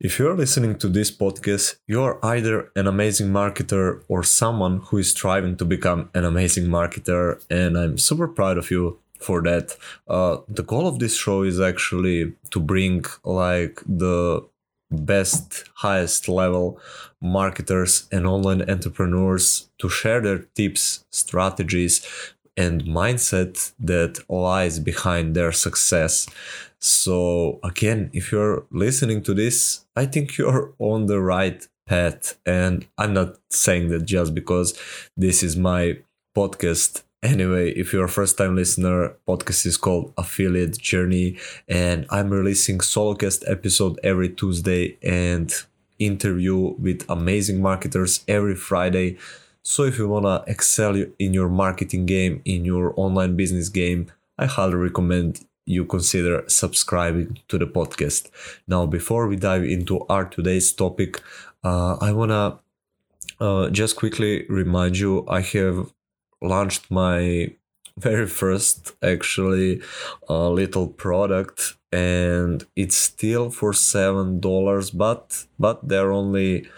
If you're listening to this podcast, you're either an amazing marketer or someone who is striving to become an amazing marketer, and I'm super proud of you for that. Uh, the goal of this show is actually to bring like the best, highest level marketers and online entrepreneurs to share their tips, strategies, and mindset that lies behind their success. So, again, if you're listening to this, I think you're on the right path. And I'm not saying that just because this is my podcast. Anyway, if you're a first time listener, podcast is called Affiliate Journey, and I'm releasing solo solocast episode every Tuesday and interview with amazing marketers every Friday. So if you wanna excel in your marketing game, in your online business game, I highly recommend you consider subscribing to the podcast. Now, before we dive into our today's topic, uh, I want to uh, just quickly remind you I have launched my very first actually uh, little product and it's still for seven dollars but but there are only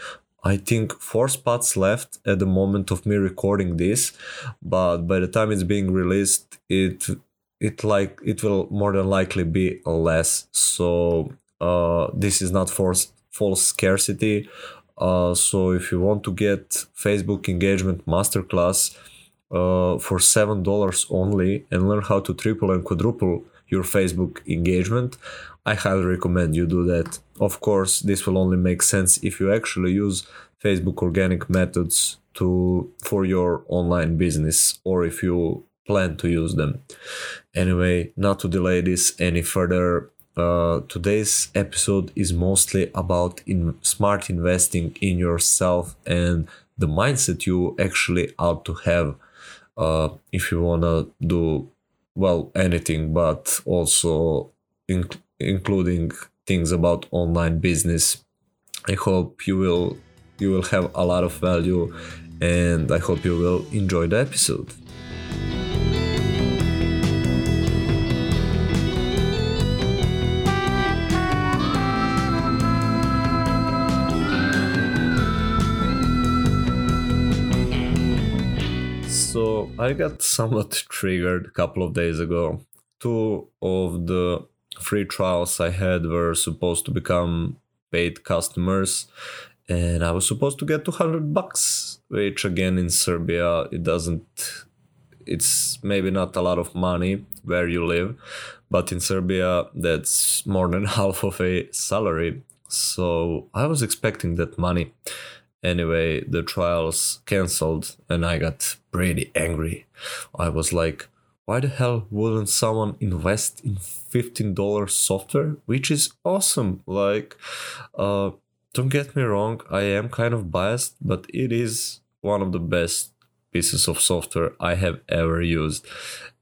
I think four spots left at the moment of me recording this, but by the time it's being released, it it like it will more than likely be less. So uh, this is not false false scarcity. Uh, so if you want to get facebook engagement masterclass uh, for seven dollars only and learn how to triple and quadruple your facebook engagement i highly recommend you do that. Of course this will only make sense if you actually use facebook organic methods to for your online business or if you plan to use them. Anyway, not to delay this any further, uh, today's episode is mostly about in smart investing in yourself and the mindset you actually ought to have uh, if you want to do well anything but also inc- including things about online business i hope you will you will have a lot of value and i hope you will enjoy the episode I got somewhat triggered a couple of days ago. Two of the free trials I had were supposed to become paid customers and I was supposed to get 200 bucks, which again in Serbia it doesn't it's maybe not a lot of money where you live, but in Serbia that's more than half of a salary. So I was expecting that money Anyway, the trials cancelled and I got pretty angry. I was like, why the hell wouldn't someone invest in $15 software? Which is awesome. Like, uh, don't get me wrong, I am kind of biased, but it is one of the best pieces of software I have ever used.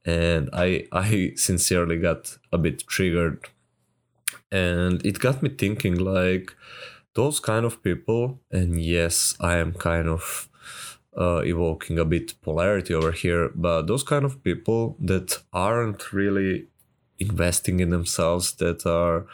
And I, I sincerely got a bit triggered. And it got me thinking like, those kind of people, and yes, I am kind of uh, evoking a bit polarity over here, but those kind of people that aren't really investing in themselves, that are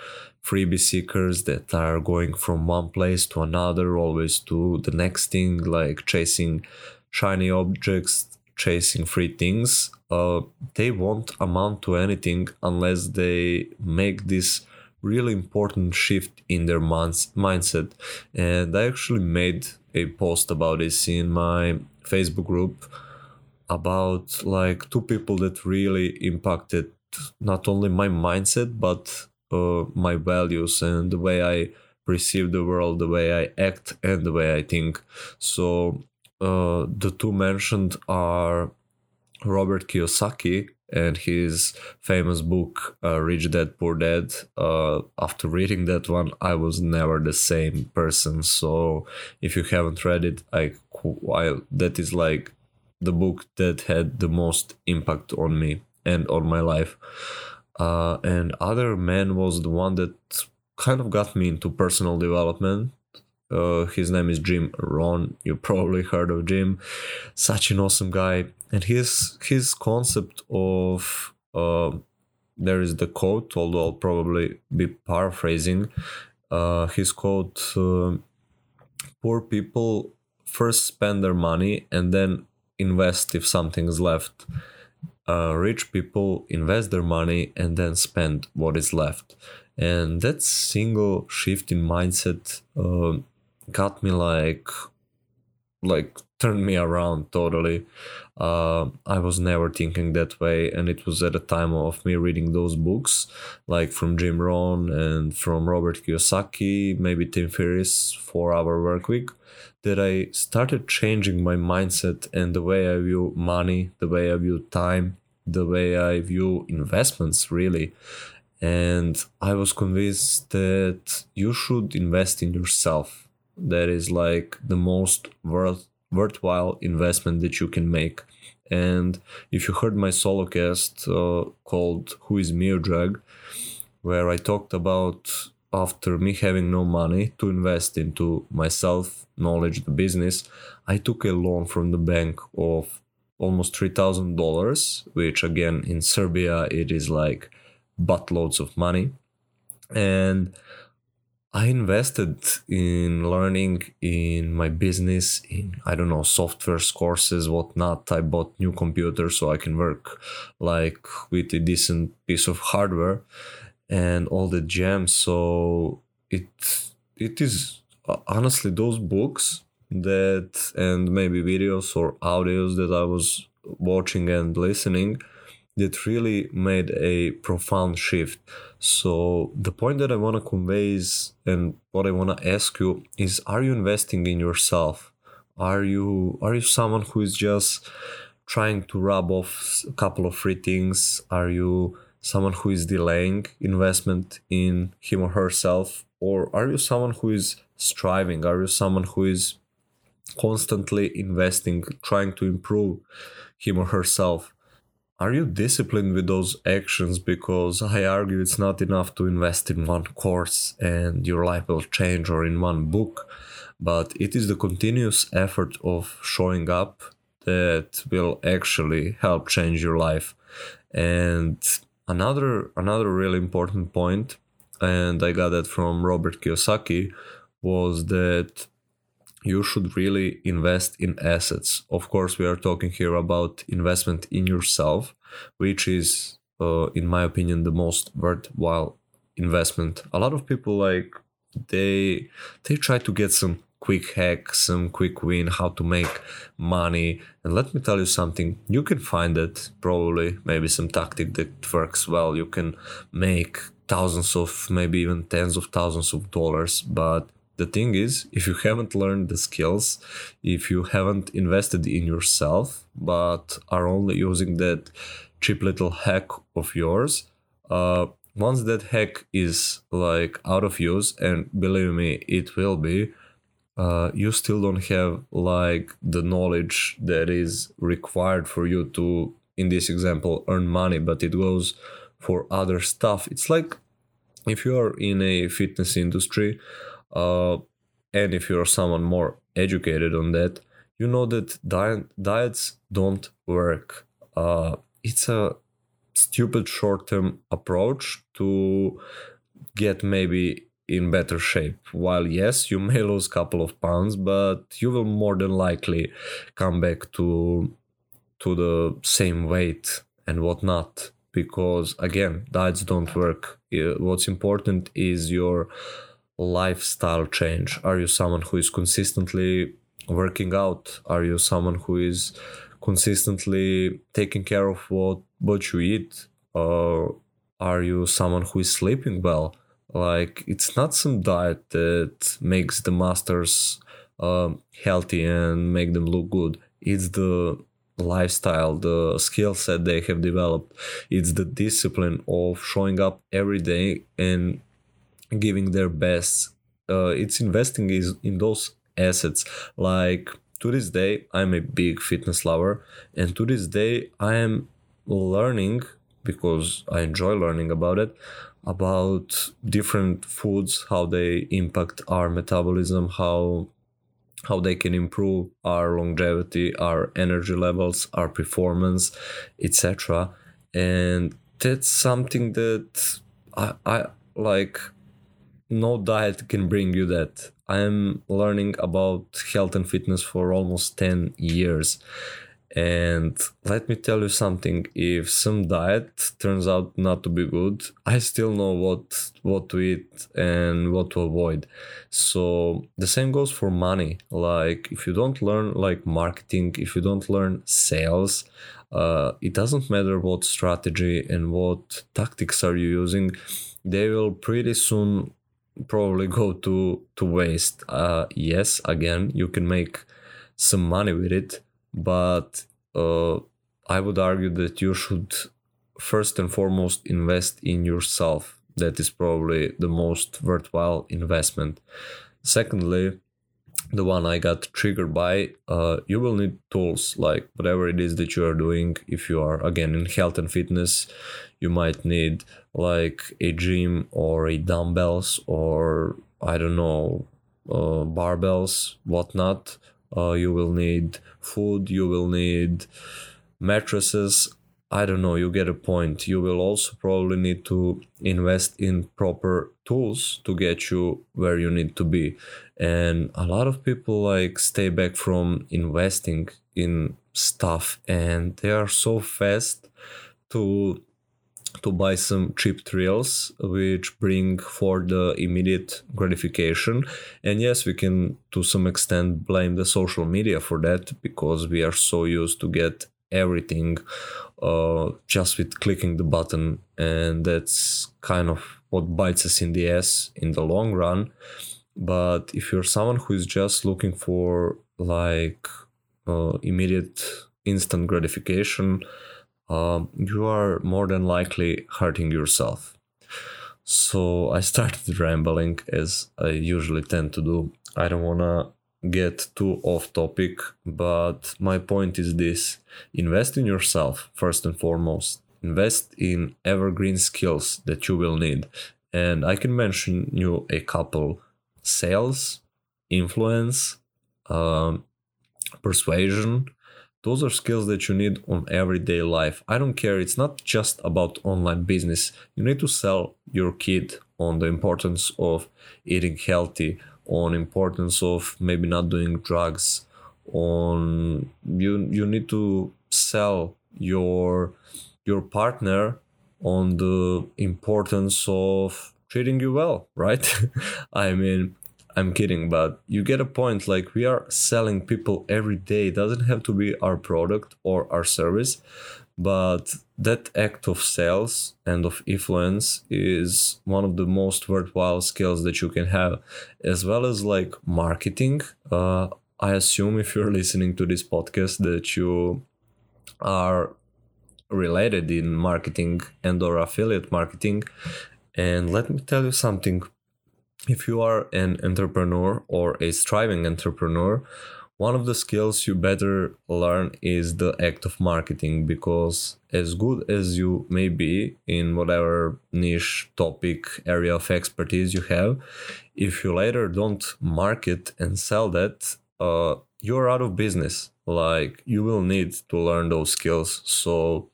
freebie seekers, that are going from one place to another, always to the next thing, like chasing shiny objects, chasing free things, uh, they won't amount to anything unless they make this really important shift in their mindset. And I actually made a post about this in my Facebook group about like two people that really impacted not only my mindset but uh, my values and the way I perceive the world, the way I act, and the way I think. So uh, the two mentioned are Robert Kiyosaki and his famous book uh, rich dad poor dad. Uh, after reading that one i was never the same person. So if you haven't read it i, I that is like the book that had the most impact on me and on my life. Uh, and other man was the one that kind of got me into personal development uh, his name is Jim Rohn. You probably heard of Jim. Such an awesome guy. And his his concept of uh, there is the quote, although I'll probably be paraphrasing. uh, his quote uh, poor people first spend their money and then invest if something is left uh, rich people invest their money and then spend what is left and that single shift in mindset uh, got me like like turned me around totally. Uh, I was never thinking that way, and it was at a time of me reading those books, like from Jim Rohn and from Robert Kiyosaki, maybe Tim Ferriss, Four Hour Work Week, that I started changing my mindset and the way I view money, the way I view time, the way I view investments, really. And I was convinced that you should invest in yourself. That is like the most worth worthwhile investment that you can make. And if you heard my solo cast uh, called Who is Miodrag, where I talked about after me having no money to invest into myself, knowledge, the business, I took a loan from the bank of almost $3,000, which again in Serbia it is like buttloads of money. And I invested in learning in my business, in I don't know, software courses, whatnot. I bought new computer so I can work like with a decent piece of hardware and all the gems. So it it is uh, honestly those books that and maybe videos or audios that I was watching and listening that really made a profound shift. So the point that I want to convey is, and what I want to ask you is, are you investing in yourself? Are you are you someone who is just trying to rub off a couple of free things? Are you someone who is delaying investment in him or herself? Or are you someone who is striving? Are you someone who is constantly investing, trying to improve him or herself? Are you disciplined with those actions? Because I argue it's not enough to invest in one course and your life will change or in one book, but it is the continuous effort of showing up that will actually help change your life. And another another really important point, and I got that from Robert Kiyosaki, was that you should really invest in assets. Of course, we are talking here about investment in yourself, which is, uh, in my opinion, the most worthwhile investment. A lot of people like they they try to get some quick hack, some quick win, how to make money. And let me tell you something, you can find it probably, maybe some tactic that works well. You can make thousands of, maybe even tens of thousands of dollars, but the thing is if you haven't learned the skills if you haven't invested in yourself but are only using that cheap little hack of yours uh, once that hack is like out of use and believe me it will be uh, you still don't have like the knowledge that is required for you to in this example earn money but it goes for other stuff. It's like if you are in a fitness industry uh, and if you're someone more educated on that, you know that diet, diets don't work. Uh, it's a stupid short term approach to get maybe in better shape. While yes, you may lose a couple of pounds, but you will more than likely come back to to the same weight and whatnot. Because again, diets don't work. What's important is your lifestyle change? Are you someone who is consistently working out? Are you someone who is consistently taking care of what what you eat? Or are you someone who is sleeping well? Like it's not some diet that makes the masters um, healthy and make them look good. It's the lifestyle, the skill set they have developed. It's the discipline of showing up every day and giving their best uh, it's investing is in those assets. Like to this day i'm a big fitness lover and to this day i am learning because i enjoy learning about it about different foods how they impact our metabolism how how they can improve our longevity our energy levels our performance etc and that's something that i i like no diet can bring you that. I'm learning about health and fitness for almost 10 years. And let me tell you something, if some diet turns out not to be good, I still know what what to eat and what to avoid. So the same goes for money. Like if you don't learn like marketing, if you don't learn sales, uh, it doesn't matter what strategy and what tactics are you using, they will pretty soon probably go to to waste. Uh, yes, again, you can make some money with it, but uh, I would argue that you should first and foremost invest in yourself. That is probably the most worthwhile investment. Secondly, the one I got triggered by, uh, you will need tools like whatever it is that you are doing. If you are again in health and fitness, you might need like a gym or a dumbbells or I don't know uh, barbells, whatnot. Uh, you will need food. You will need mattresses. I don't know, you get a point. You will also probably need to invest in proper tools to get you where you need to be. And a lot of people like stay back from investing in stuff and they are so fast to to buy some cheap thrills which bring for the immediate gratification and yes we can to some extent blame the social media for that because we are so used to get everything uh, just with clicking the button and that's kind of what bites us in the ass in the long run. But if you're someone who is just looking for like uh, immediate instant gratification um, you are more than likely hurting yourself. So i started rambling as i usually tend to do. I don't want to get too off topic, but my point is this invest in yourself first and foremost. Invest in evergreen skills that you will need. And I can mention you a couple sales, influence, um, persuasion. Those are skills that you need on everyday life. I don't care, it's not just about online business. You need to sell your kid on the importance of eating healthy, on importance of maybe not doing drugs on you you need to sell your your partner on the importance of treating you well right? I mean i'm kidding but you get a point like we are selling people every day. It doesn't have to be our product or our service but that act of sales and of influence is one of the most worthwhile skills that you can have as well as like marketing. Uh, i assume if you're listening to this podcast that you are related in marketing and or affiliate marketing. And let me tell you something. If you are an entrepreneur or a striving entrepreneur one of the skills you better learn is the act of marketing because as good as you may be in whatever niche topic area of expertise you have if you later don't market and sell that uh, you're out of business. Like you will need to learn those skills. So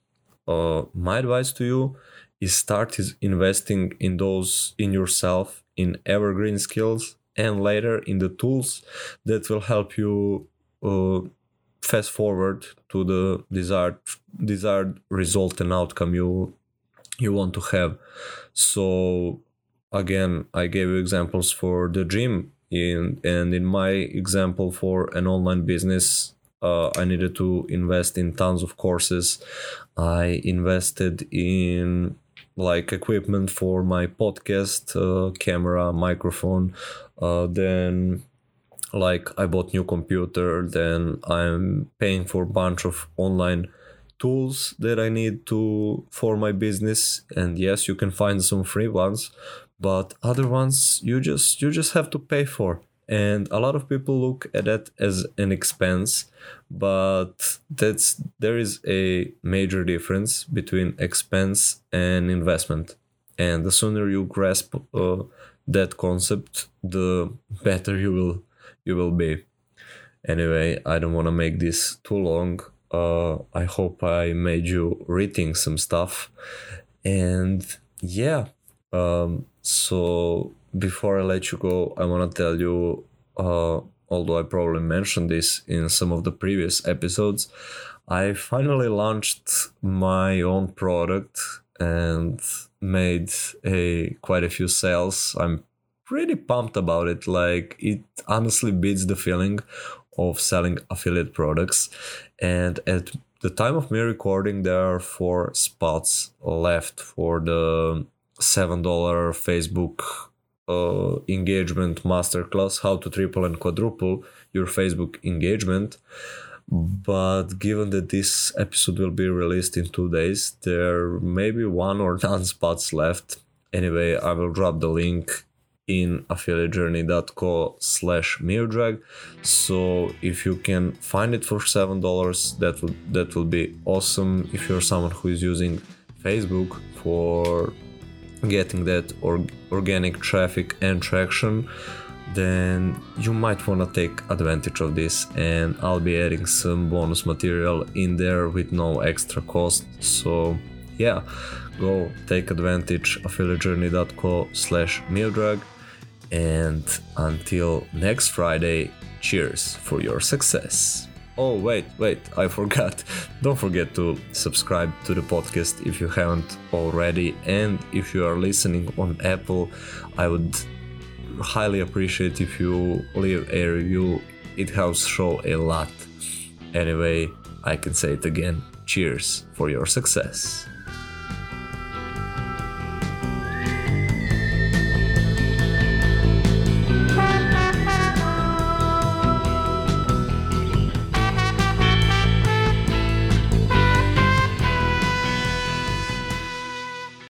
uh, my advice to you is start investing in those in yourself in evergreen skills and later in the tools that will help you uh, fast forward to the desired desired result and outcome you you want to have. So again i gave you examples for the gym. In and in my example for an online business uh, i needed to invest in tons of courses. I invested in like equipment for my podcast uh, camera microphone uh, then like i bought new computer then i'm paying for a bunch of online tools that i need to for my business. And yes you can find some free ones but other ones you just you just have to pay for. And a lot of people look at that as an expense but that's there is a major difference between expense and investment. And the sooner you grasp uh, that concept the better you will you will be. Anyway i don't want to make this too long. Uh, i hope i made you rethink some stuff. And yeah um, So before I let you go, I want to tell you, uh, although I probably mentioned this in some of the previous episodes, I finally launched my own product and made a quite a few sales. I'm pretty pumped about it. Like it honestly beats the feeling of selling affiliate products. And at the time of me recording, there are four spots left for the $7 Facebook uh, engagement masterclass how to triple and quadruple your Facebook engagement. But given that this episode will be released in two days, there may be one or none spots left. Anyway, I will drop the link in affiliatejourney.co slash miodrag so if you can find it for seven dollars that would that will be awesome if you're someone who is using facebook for getting that or, organic traffic and traction then you might want to take advantage of this and i'll be adding some bonus material in there with no extra cost. So yeah go take advantage of affiliatejourney.co slash miodrag and until next friday cheers for your success oh wait wait i forgot. Don't forget to subscribe to the podcast if you haven't already. And if you are listening on apple i would highly appreciate if you leave a review. It helps show a lot. Anyway i can say it again. Cheers for your success